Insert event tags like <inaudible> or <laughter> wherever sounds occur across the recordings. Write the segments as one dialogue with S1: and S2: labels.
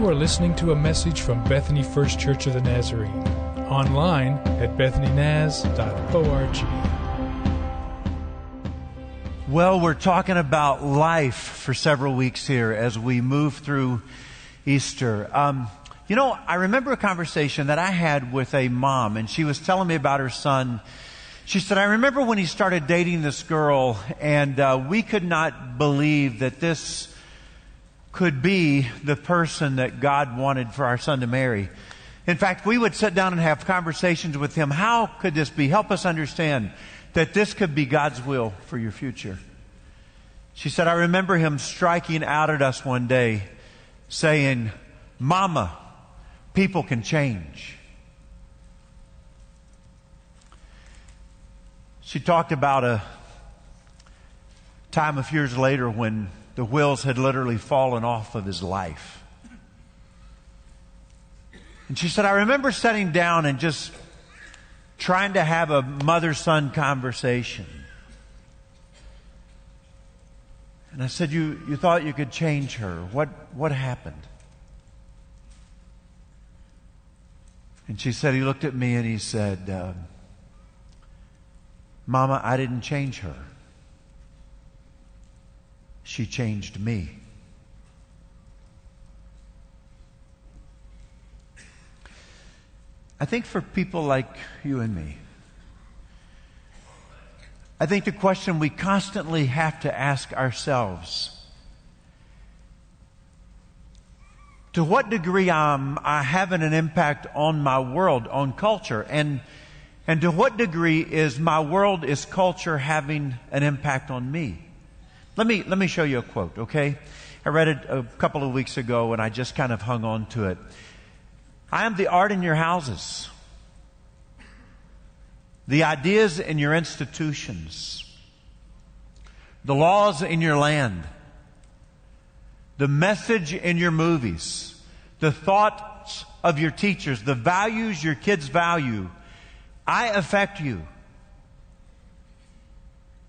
S1: You are listening to a message from Bethany First Church of the Nazarene. Online at bethanynaz.org.
S2: Well, we're talking about life for several weeks here as we move through Easter. Um, you know, I remember a conversation that I had with a mom, and she was telling me about her son. She said, I remember when he started dating this girl, and uh, we could not believe that this could be the person that God wanted for our son to marry. In fact, we would sit down and have conversations with him. How could this be? Help us understand that this could be God's will for your future. She said, I remember him striking out at us one day saying, Mama, people can change. She talked about a time of years later when the wheels had literally fallen off of his life. And she said, I remember sitting down and just trying to have a mother son conversation. And I said, you, you thought you could change her. What, what happened? And she said, he looked at me and he said, uh, Mama, I didn't change her. She changed me. I think for people like you and me, I think the question we constantly have to ask ourselves to what degree I'm I having an impact on my world, on culture, and and to what degree is my world, is culture having an impact on me? Let me let me show you a quote, okay? I read it a couple of weeks ago and I just kind of hung on to it. I am the art in your houses, the ideas in your institutions, the laws in your land, the message in your movies, the thoughts of your teachers, the values your kids value. I affect you.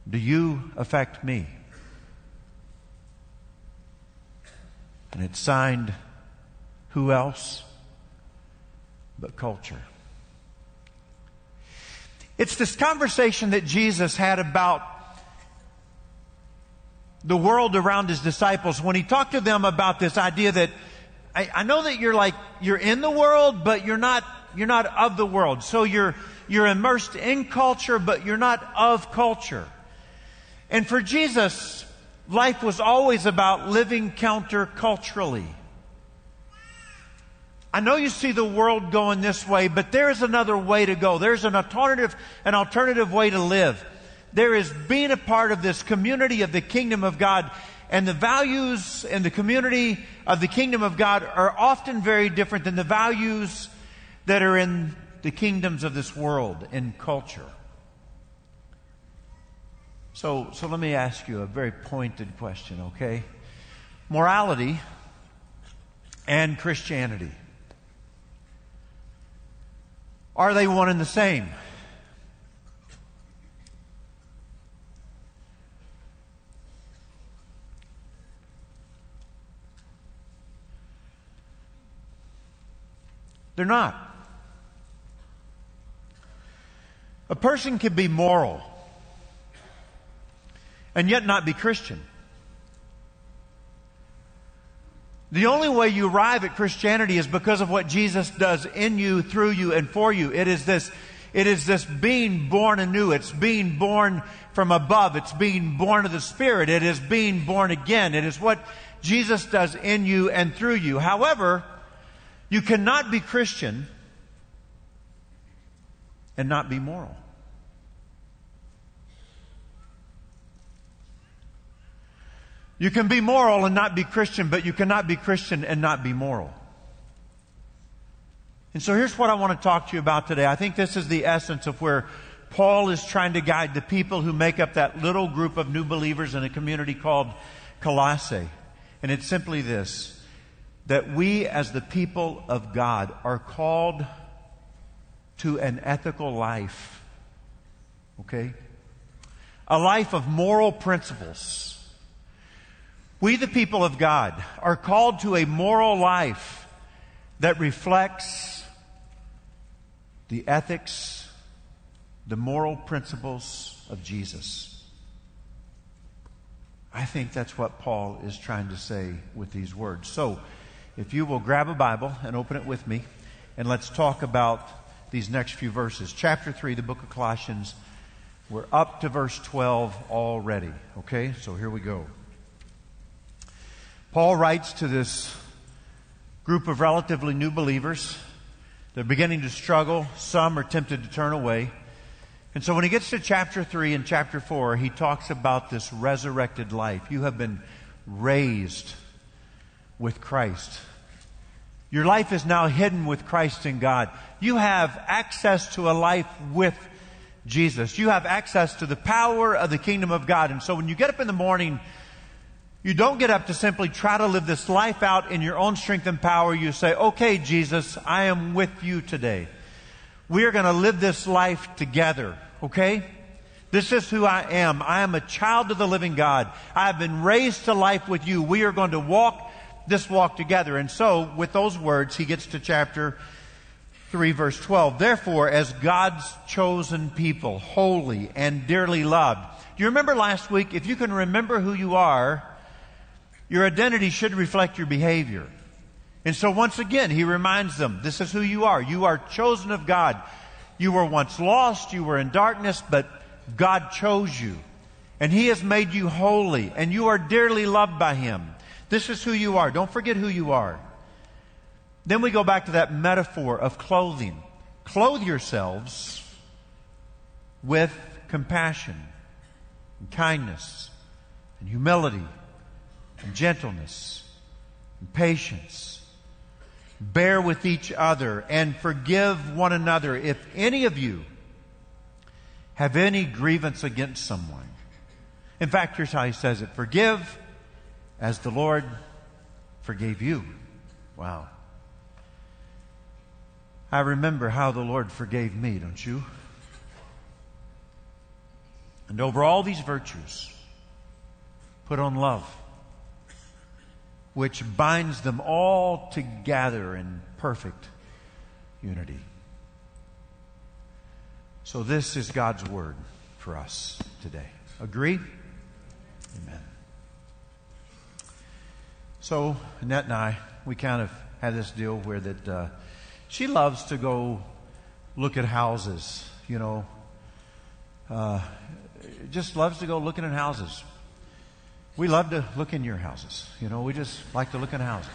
S2: Do you affect me? And it's signed who else? but culture. It's this conversation that Jesus had about the world around his disciples when he talked to them about this idea that I, I, know that you're like you're in the world, but you're not you're not of the world. So you're you're immersed in culture, but you're not of culture. And for Jesus, life was always about living counterculturally. I know you see the world going this way, but there is another way to go. There's an alternative, an alternative way to live. There is being a part of this community of the kingdom of God. And the values in the community of the kingdom of God are often very different than the values that are in the kingdoms of this world, in culture. So, so let me ask you a very pointed question, okay? Morality and Christianity. Are they one and the same? They're not. A person can be moral and yet not be Christian. The only way you arrive at Christianity is because of what Jesus does in you, through you, and for you. It is this, it is this being born anew. It's being born from above. It's being born of the Spirit. It is being born again. It is what Jesus does in you and through you. However, you cannot be Christian and not be moral. You can be moral and not be Christian, but you cannot be Christian and not be moral. And so here's what I want to talk to you about today. I think this is the essence of where Paul is trying to guide the people who make up that little group of new believers in a community called Colossae. And it's simply this that we as the people of God are called to an ethical life. Okay? A life of moral principles We, the people of God, are called to a moral life that reflects the ethics, the moral principles of Jesus. I think that's what Paul is trying to say with these words. So, if you will grab a Bible and open it with me, and let's talk about these next few verses. Chapter 3, the book of Colossians. We're up to verse 12 already. Okay, so here we go. Paul writes to this group of relatively new believers. They're beginning to struggle. Some are tempted to turn away. And so when he gets to chapter 3 and chapter 4, he talks about this resurrected life. You have been raised with Christ. Your life is now hidden with Christ in God. You have access to a life with Jesus. You have access to the power of the kingdom of God. And so when you get up in the morning, you don't get up to simply try to live this life out in your own strength and power. You say, okay, Jesus, I am with you today. We are going to live this life together, okay? This is who I am. I am a child of the living God. I have been raised to life with you. We are going to walk this walk together. And so, with those words, he gets to chapter 3, verse 12. Therefore, as God's chosen people, holy and dearly loved. Do you remember last week? If you can remember who you are, your identity should reflect your behavior. And so once again, he reminds them, this is who you are. You are chosen of God. You were once lost, you were in darkness, but God chose you. And he has made you holy, and you are dearly loved by him. This is who you are. Don't forget who you are. Then we go back to that metaphor of clothing. Clothe yourselves with compassion and kindness and humility and gentleness and patience. Bear with each other and forgive one another if any of you have any grievance against someone. In fact, here's how he says it Forgive as the Lord forgave you. Wow. I remember how the Lord forgave me, don't you? And over all these virtues, put on love which binds them all together in perfect unity. So, this is God's word for us today. Agree? Amen. So, Annette and I, we kind of had this deal where that uh, she loves to go look at houses, you know, uh, just loves to go looking at houses. We love to look in your houses. You know, we just like to look in houses.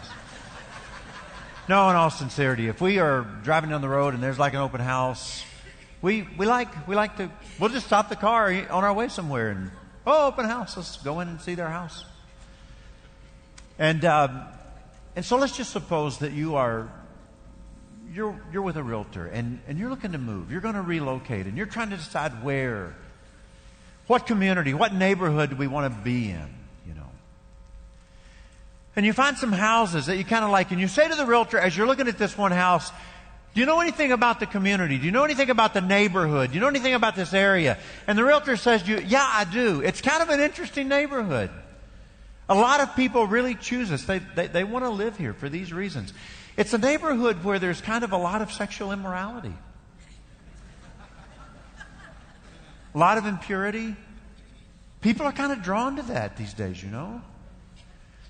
S2: No, in all sincerity, if we are driving down the road and there's like an open house, we, we like we like to we'll just stop the car on our way somewhere and oh open house let's go in and see their house and um, and so let's just suppose that you are you're you're with a realtor and and you're looking to move you're going to relocate and you're trying to decide where what community what neighborhood do we want to be in and you find some houses that you kind of like, and you say to the realtor as you're looking at this one house, do you know anything about the community? Do you know anything about the neighborhood? Do you know anything about this area? And the realtor says to you, yeah, I do. It's kind of an interesting neighborhood. A lot of people really choose us. They, they, they want to live here for these reasons. It's a neighborhood where there's kind of a lot of sexual immorality. A lot of impurity. People are kind of drawn to that these days, you know.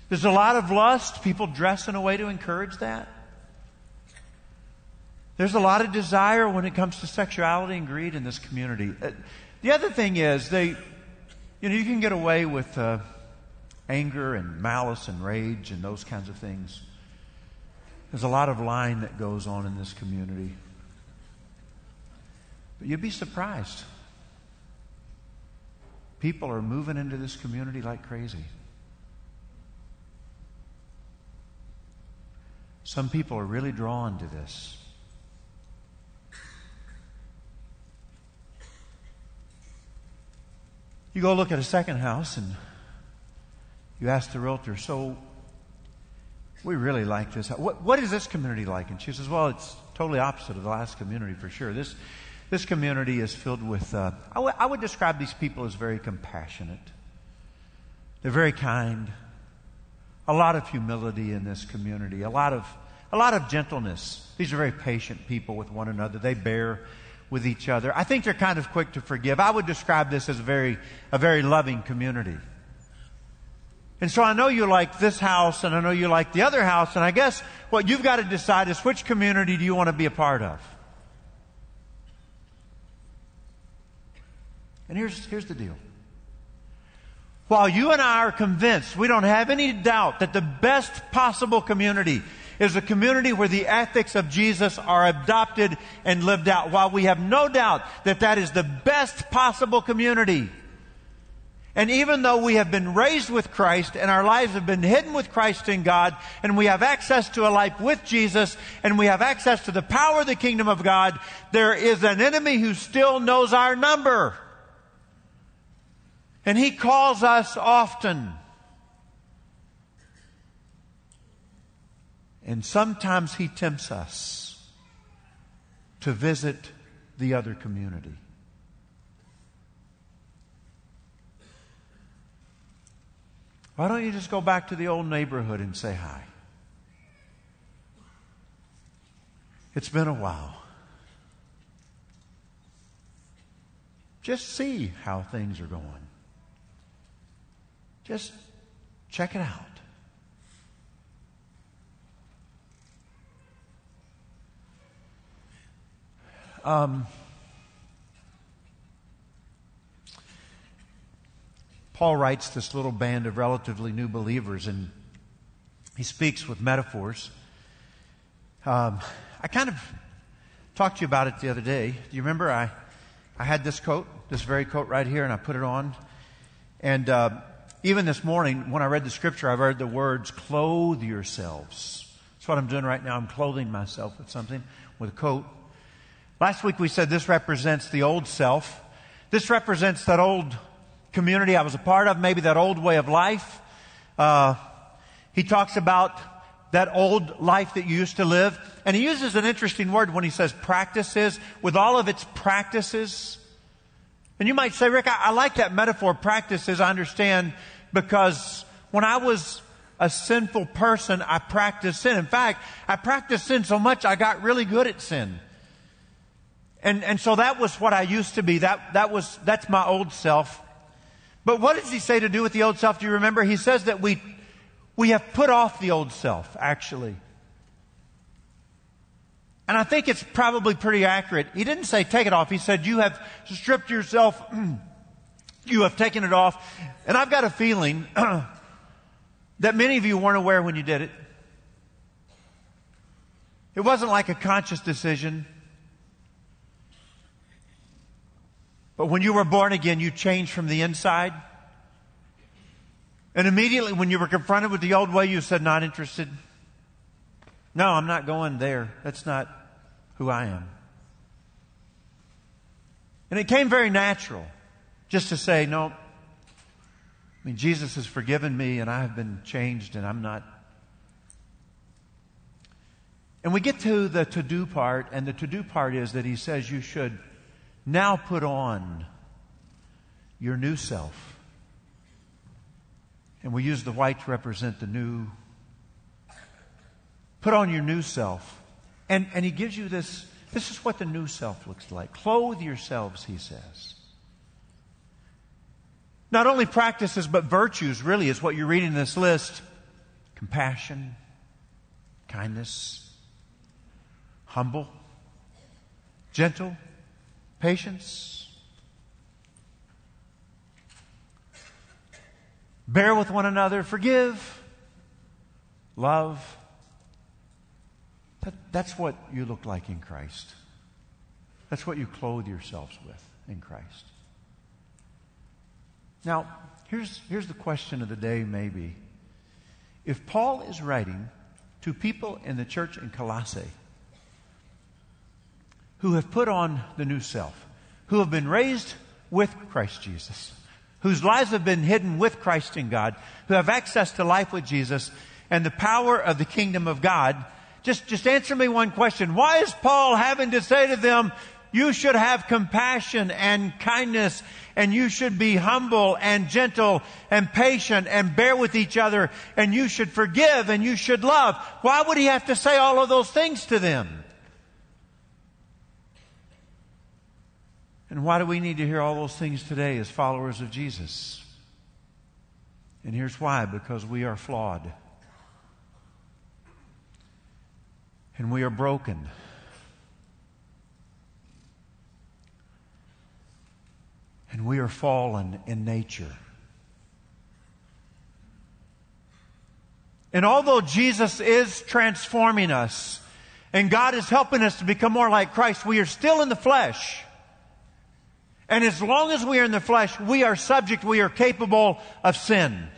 S2: There's a lot of lust. People dress in a way to encourage that. There's a lot of desire when it comes to sexuality and greed in this community. Uh, the other thing is they, you know, you can get away with uh, anger and malice and rage and those kinds of things. There's a lot of lying that goes on in this community. But you'd be surprised. People are moving into this community like crazy. Some people are really drawn to this. You go look at a second house and you ask the realtor, so we really like this. What, what is this community like? And she says, well, it's totally opposite of the last community for sure. This, this community is filled with, uh, I, w- I would describe these people as very compassionate. They're very kind. A lot of humility in this community, a lot of, a lot of gentleness. These are very patient people with one another. They bear with each other. I think they're kind of quick to forgive. I would describe this as a very, a very loving community. And so I know you like this house and I know you like the other house and I guess what you've got to decide is which community do you want to be a part of? And here's, here's the deal. While you and I are convinced, we don't have any doubt that the best possible community is a community where the ethics of Jesus are adopted and lived out. While we have no doubt that that is the best possible community, and even though we have been raised with Christ and our lives have been hidden with Christ in God, and we have access to a life with Jesus, and we have access to the power of the kingdom of God, there is an enemy who still knows our number. And he calls us often. And sometimes he tempts us to visit the other community. Why don't you just go back to the old neighborhood and say hi? It's been a while. Just see how things are going. Just check it out. Um, Paul writes this little band of relatively new believers, and he speaks with metaphors. Um, I kind of talked to you about it the other day. Do you remember I, I had this coat, this very coat right here, and I put it on? And uh, even this morning, when I read the scripture, I read the words, clothe yourselves. That's what I'm doing right now. I'm clothing myself with something, with a coat. Last week we said this represents the old self. This represents that old community I was a part of, maybe that old way of life. Uh, he talks about that old life that you used to live. And he uses an interesting word when he says practices, with all of its practices. And you might say, Rick, I, I like that metaphor, practices, I understand, because when I was a sinful person, I practiced sin. In fact, I practiced sin so much I got really good at sin. And, and so that was what I used to be. That, that was, that's my old self. But what does he say to do with the old self? Do you remember? He says that we, we have put off the old self, actually. And I think it's probably pretty accurate. He didn't say take it off. He said you have stripped yourself, <clears throat> you have taken it off. And I've got a feeling <clears throat> that many of you weren't aware when you did it. It wasn't like a conscious decision. But when you were born again, you changed from the inside. And immediately when you were confronted with the old way, you said, not interested. No, I'm not going there. That's not who I am. And it came very natural just to say, no, I mean, Jesus has forgiven me and I have been changed and I'm not. And we get to the to do part, and the to do part is that he says you should now put on your new self. And we use the white to represent the new. Put on your new self. And, and he gives you this this is what the new self looks like. Clothe yourselves, he says. Not only practices, but virtues, really, is what you're reading in this list compassion, kindness, humble, gentle, patience, bear with one another, forgive, love. That, that's what you look like in Christ. That's what you clothe yourselves with in Christ. Now, here's, here's the question of the day, maybe. If Paul is writing to people in the church in Colossae, who have put on the new self, who have been raised with Christ Jesus, whose lives have been hidden with Christ in God, who have access to life with Jesus and the power of the kingdom of God. Just, just answer me one question. Why is Paul having to say to them, you should have compassion and kindness and you should be humble and gentle and patient and bear with each other and you should forgive and you should love. Why would he have to say all of those things to them? And why do we need to hear all those things today as followers of Jesus? And here's why because we are flawed. And we are broken. And we are fallen in nature. And although Jesus is transforming us and God is helping us to become more like Christ, we are still in the flesh. And as long as we are in the flesh, we are subject, we are capable of sin.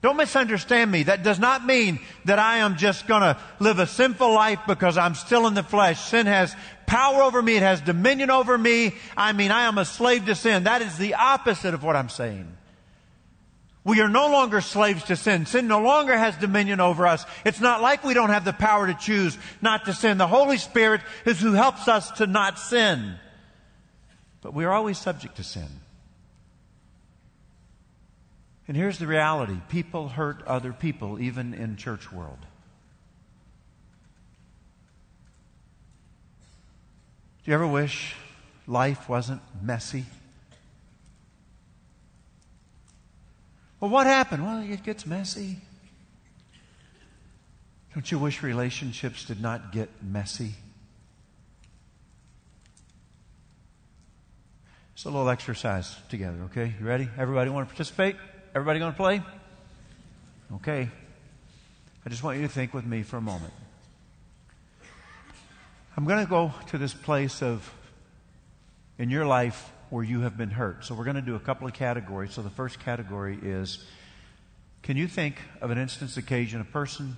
S2: Don't misunderstand me. That does not mean that I am just gonna live a sinful life because I'm still in the flesh. Sin has power over me. It has dominion over me. I mean, I am a slave to sin. That is the opposite of what I'm saying. We are no longer slaves to sin. Sin no longer has dominion over us. It's not like we don't have the power to choose not to sin. The Holy Spirit is who helps us to not sin. But we are always subject to sin. And here's the reality people hurt other people, even in church world. Do you ever wish life wasn't messy? Well, what happened? Well, it gets messy. Don't you wish relationships did not get messy? It's a little exercise together, okay? You ready? Everybody want to participate? Everybody going to play? Okay. I just want you to think with me for a moment. I'm going to go to this place of, in your life, where you have been hurt. So we're going to do a couple of categories. So the first category is can you think of an instance, occasion, a person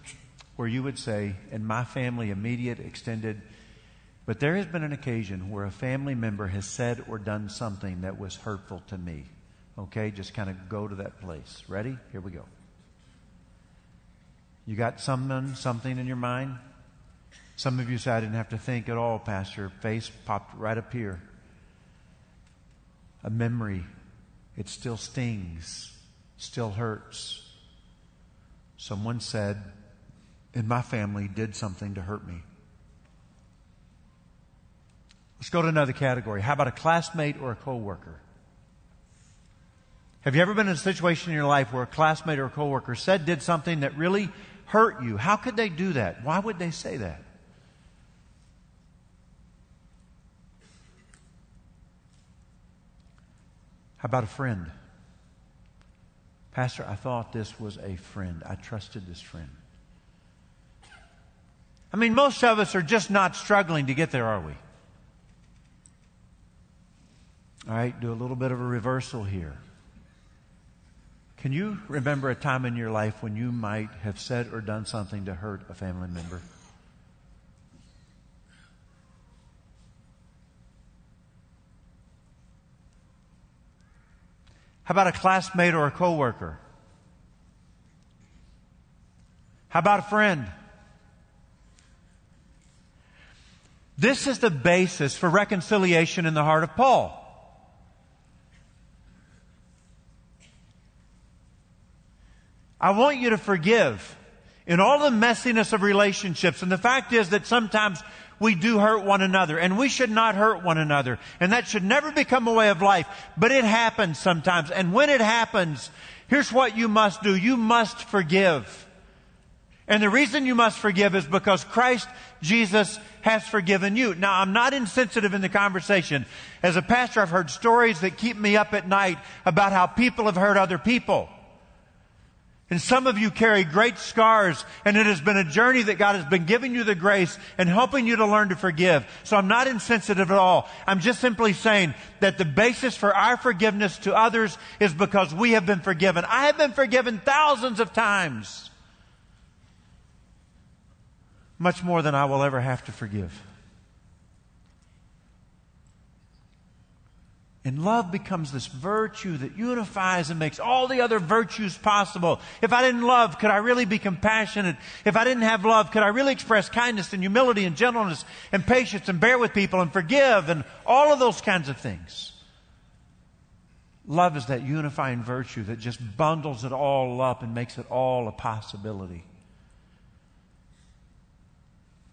S2: where you would say, in my family, immediate, extended, but there has been an occasion where a family member has said or done something that was hurtful to me. Okay, just kind of go to that place. Ready? Here we go. You got someone, something in your mind? Some of you say, I didn't have to think at all, Pastor. Face popped right up here. A memory. It still stings, still hurts. Someone said, in my family, did something to hurt me. Let's go to another category. How about a classmate or a coworker? Have you ever been in a situation in your life where a classmate or a coworker said, did something that really hurt you? How could they do that? Why would they say that? How about a friend? Pastor, I thought this was a friend. I trusted this friend. I mean, most of us are just not struggling to get there, are we? All right, do a little bit of a reversal here. Can you remember a time in your life when you might have said or done something to hurt a family member? How about a classmate or a coworker? How about a friend? This is the basis for reconciliation in the heart of Paul. I want you to forgive in all the messiness of relationships. And the fact is that sometimes we do hurt one another and we should not hurt one another. And that should never become a way of life. But it happens sometimes. And when it happens, here's what you must do. You must forgive. And the reason you must forgive is because Christ Jesus has forgiven you. Now, I'm not insensitive in the conversation. As a pastor, I've heard stories that keep me up at night about how people have hurt other people. And some of you carry great scars, and it has been a journey that God has been giving you the grace and helping you to learn to forgive. So I'm not insensitive at all. I'm just simply saying that the basis for our forgiveness to others is because we have been forgiven. I have been forgiven thousands of times. Much more than I will ever have to forgive. And love becomes this virtue that unifies and makes all the other virtues possible. If I didn't love, could I really be compassionate? If I didn't have love, could I really express kindness and humility and gentleness and patience and bear with people and forgive and all of those kinds of things? Love is that unifying virtue that just bundles it all up and makes it all a possibility.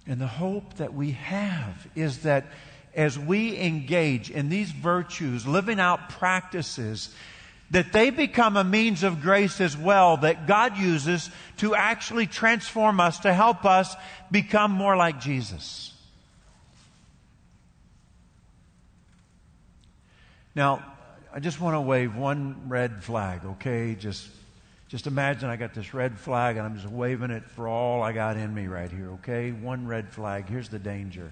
S2: And the hope that we have is that as we engage in these virtues, living out practices, that they become a means of grace as well that God uses to actually transform us, to help us become more like Jesus. Now, I just want to wave one red flag, okay? Just, just imagine I got this red flag and I'm just waving it for all I got in me right here, okay? One red flag. Here's the danger.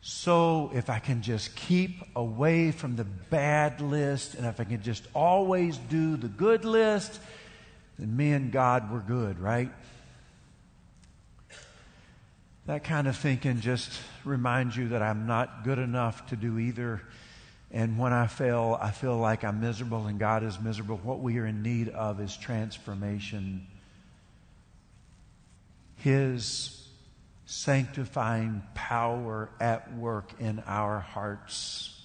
S2: So if I can just keep away from the bad list and if I can just always do the good list, then me and God, we're good, right? That kind of thinking just reminds you that I'm not good enough to do either and when I fail, I feel like I'm miserable and God is miserable. What we are in need of is transformation. His sanctifying power at work in our hearts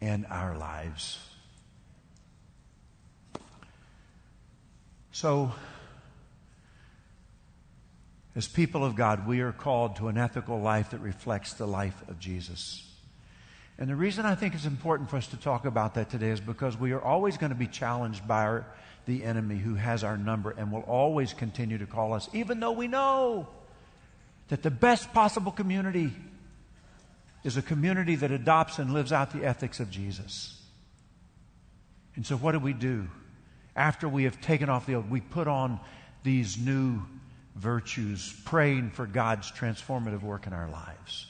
S2: and our lives. So, as people of God, we are called to an ethical life that reflects the life of Jesus. And the reason I think it's important for us to talk about that today is because we are always going to be challenged by our, the enemy who has our number and will always continue to call us, even though we know that the best possible community is a community that adopts and lives out the ethics of Jesus. And so, what do we do? After we have taken off the old, we put on these new virtues, praying for God's transformative work in our lives.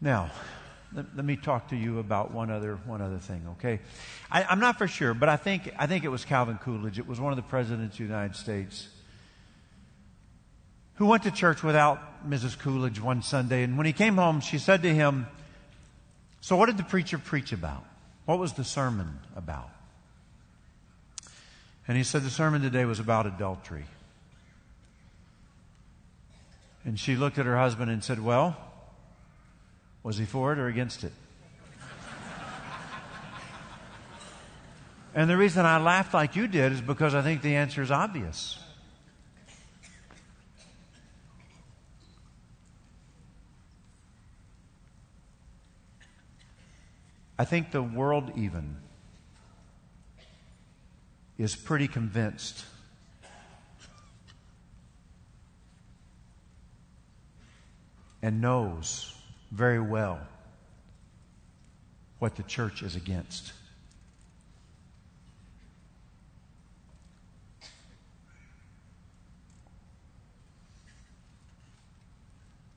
S2: Now, let, let, me talk to you about one other one other thing, okay? I, am not for sure, but I think I think it was Calvin Coolidge. It was one of the presidents of the United States who went to church without Mrs. Coolidge one Sunday, and when he came home, she said to him, "So, what did the preacher preach about? What was the sermon about?" And he said, "The sermon today was about adultery." And she looked at her husband and said, "Well." Was he for it or against it? and the reason I laughed like you did is because I think the answer is obvious. I think the world even is pretty convinced and knows very well what the church is against.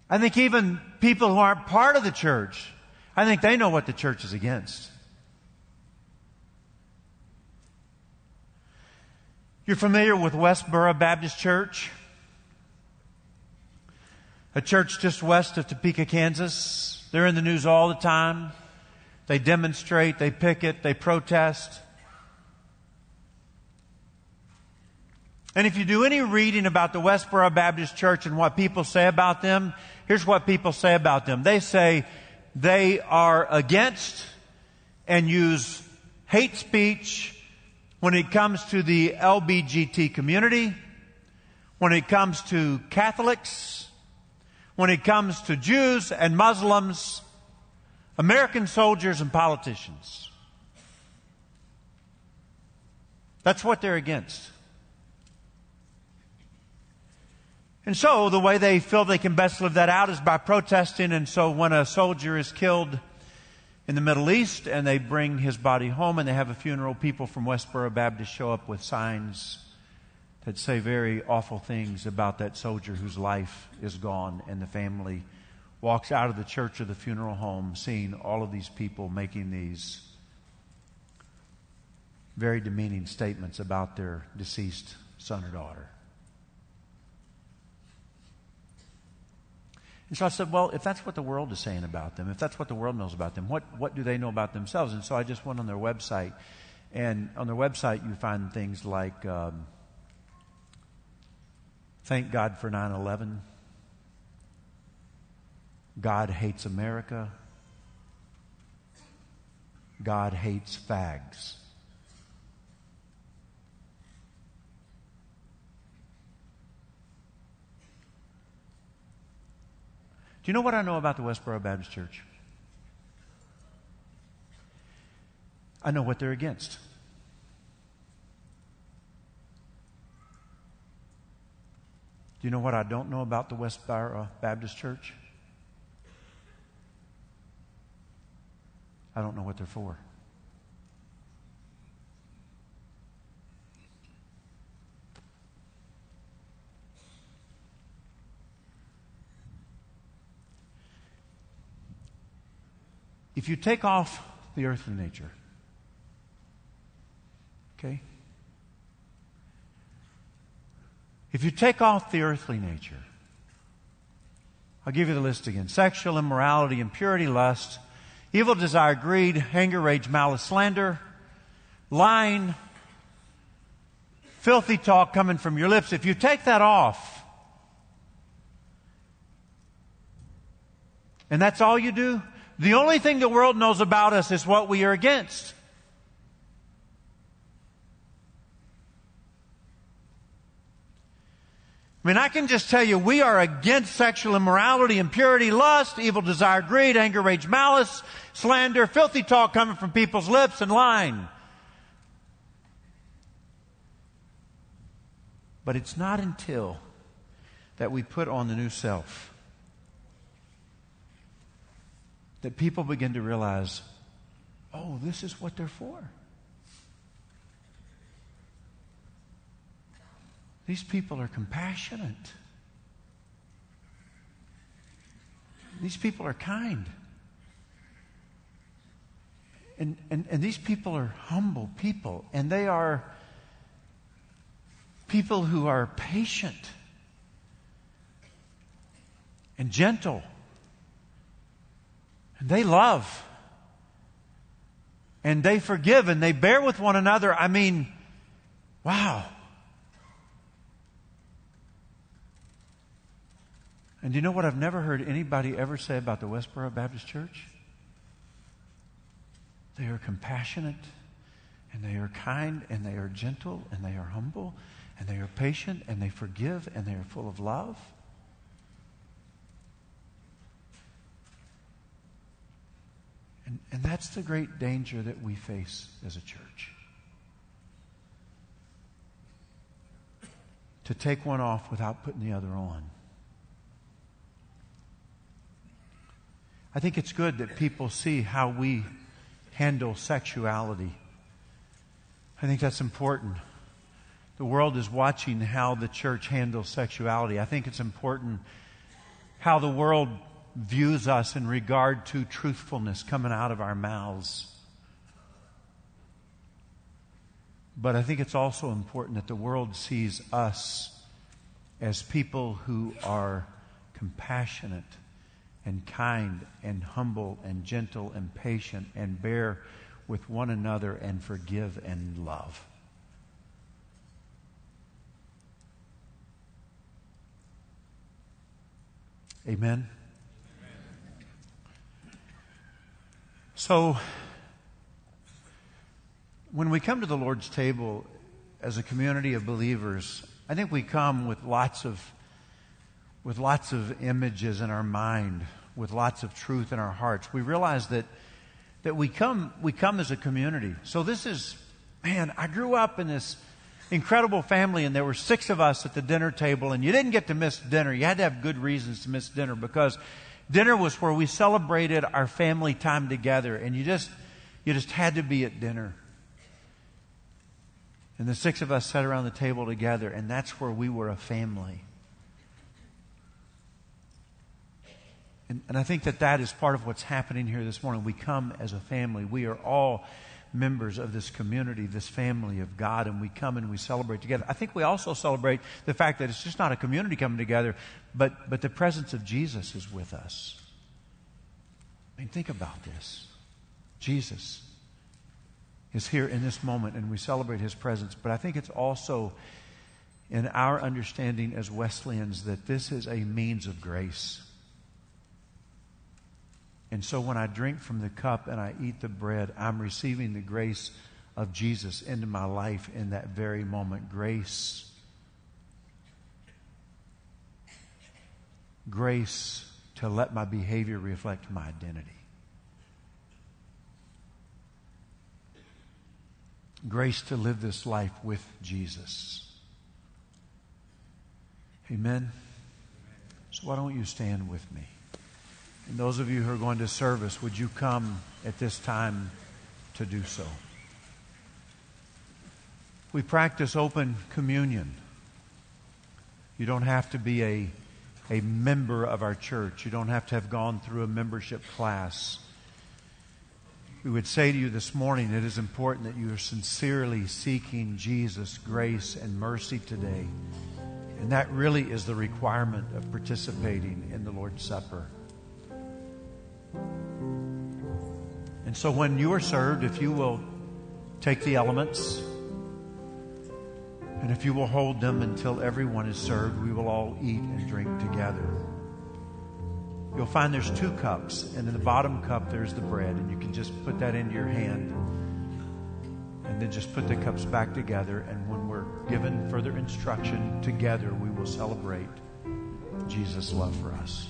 S2: I think even people who aren't part of the church, I think they know what the church is against. You're familiar with Westboro Baptist Church? a church just west of Topeka, Kansas. They're in the news all the time. They demonstrate, they picket, they protest. And if you do any reading about the Westboro Baptist Church and what people say about them, here's what people say about them. They say they are against and use hate speech when it comes to the LBGT community, when it comes to Catholics, when it comes to Jews and Muslims, American soldiers and politicians. That's what they're against. And so the way they feel they can best live that out is by protesting. And so when a soldier is killed in the Middle East and they bring his body home and they have a funeral, people from Westboro Baptist show up with signs that say very awful things about that soldier whose life is gone and the family walks out of the church or the funeral home seeing all of these people making these very demeaning statements about their deceased son or daughter. And so I said, well, if that's what the world is saying about them, if that's what the world knows about them, what, what do they know about themselves? And so I just went on their website. And on their website, you find things like um, Thank God for 9 11. God hates America. God hates fags. You know what I know about the Westboro Baptist Church? I know what they're against. Do you know what I don't know about the Westboro Baptist Church? I don't know what they're for. If you take off the earthly nature, okay? If you take off the earthly nature, I'll give you the list again sexual immorality, impurity, lust, evil desire, greed, anger, rage, malice, slander, lying, filthy talk coming from your lips. If you take that off, and that's all you do, the only thing the world knows about us is what we are against. I mean, I can just tell you, we are against sexual immorality, impurity, lust, evil desire, greed, anger, rage, malice, slander, filthy talk coming from people's lips, and lying. But it's not until that we put on the new self that people begin to realize, oh, this is what they're for. These people are compassionate. These people are kind. And, and, and these people are humble people, and they are people who are patient and gentle and they love. And they forgive and they bear with one another. I mean, wow. And do you know what I've never heard anybody ever say about the Westboro Baptist Church? They are compassionate and they are kind and they are gentle and they are humble and they are patient and they forgive and they are full of love. And, and that's the great danger that we face as a church. To take one off without putting the other on. I think it's good that people see how we handle sexuality. I think that's important. The world is watching how the church handles sexuality. I think it's important how the world views us in regard to truthfulness coming out of our mouths. But I think it's also important that the world sees us as people who are compassionate and kind and humble and gentle and patient and bear with one another and forgive and love. Amen. So, when we come to the Lord's table as a community of believers, I think we come with lots of with lots of images in our mind, with lots of truth in our hearts. We realize that that we come we come as a community. So this is man, I grew up in this incredible family and there were six of us at the dinner table and you didn't get to miss dinner. You had to have good reasons to miss dinner because Dinner was where we celebrated our family time together, and you just, you just had to be at dinner. And the six of us sat around the table together, and that's where we were a family. And, and I think that that is part of what's happening here this morning. We come as a family. We are all members of this community, this family of God, and we come and we celebrate together. I think we also celebrate the fact that it's just not a community coming together, but, but the presence of Jesus is with us. I mean, think about this. Jesus is here in this moment, and we celebrate his presence, but I think it's also in our understanding as Wesleyans that this is a means of grace. And so when I drink from the cup and I eat the bread, I'm receiving the grace of Jesus into my life in that very moment. Grace. Grace to let my behavior reflect my identity. Grace to live this life with Jesus. Amen. So why don't you stand with me? And those of you who are going to service, would you come at this time to do so? We practice open communion. You don't have to be a, a member of our church. You don't have to have gone through a membership class. We would say to you this morning it is important that you are sincerely seeking Jesus' grace and mercy today. And that really is the requirement of participating in the Lord's Supper. And so when you are served, if you will take the elements, and if you will hold them until everyone is served, we will all eat and drink together. You'll find there's two cups, and in the bottom cup there's the bread, and you can just put that into your hand, and then just put the cups back together. And when we're given further instruction together, we will celebrate Jesus' love for us.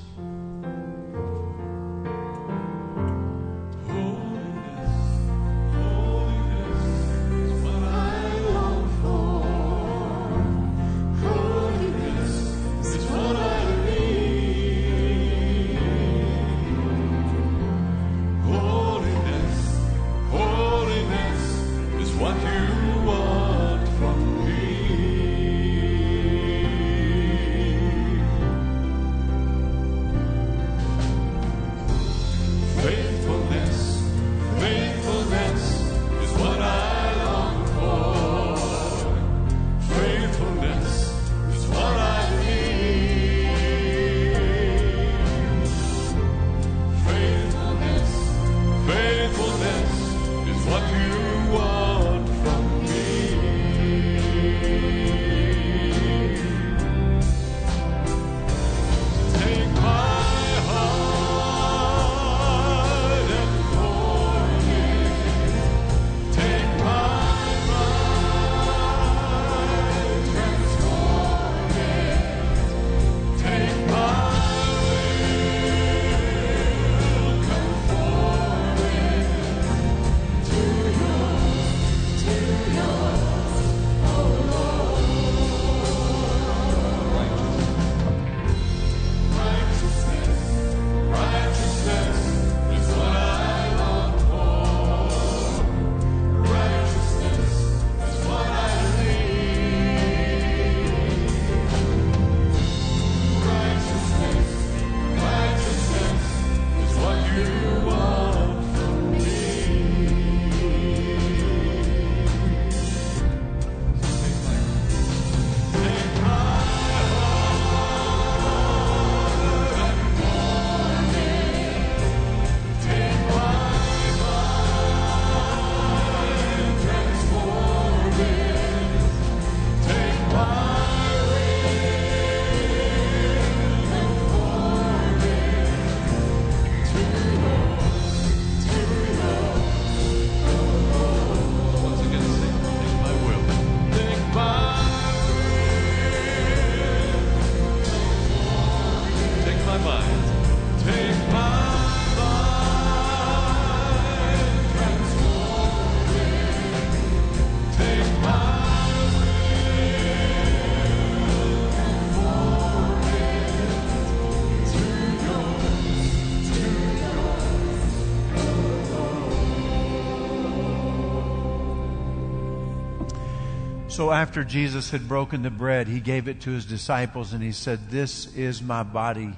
S2: So after Jesus had broken the bread, he gave it to his disciples and he said, This is my body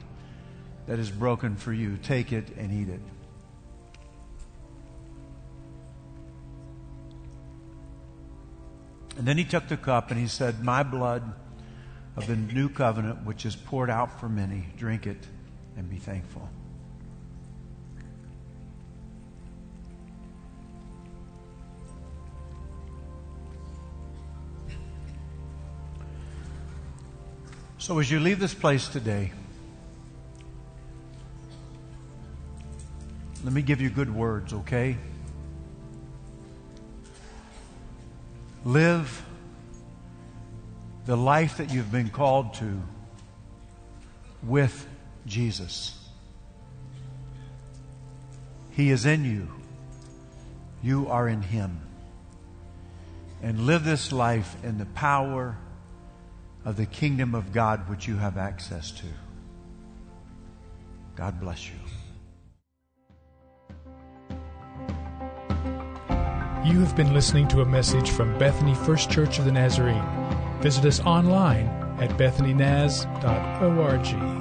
S2: that is broken for you. Take it and eat it. And then he took the cup and he said, My blood of the new covenant, which is poured out for many, drink it and be thankful. So as you leave this place today, let me give you good words, okay? Live the life that you've been called to with Jesus. He is in you. You are in Him. And live this life in the power of the kingdom of God which you have access to. God bless you.
S1: You have been listening to a message from Bethany First Church of the Nazarene. Visit us online at bethanynaz.org.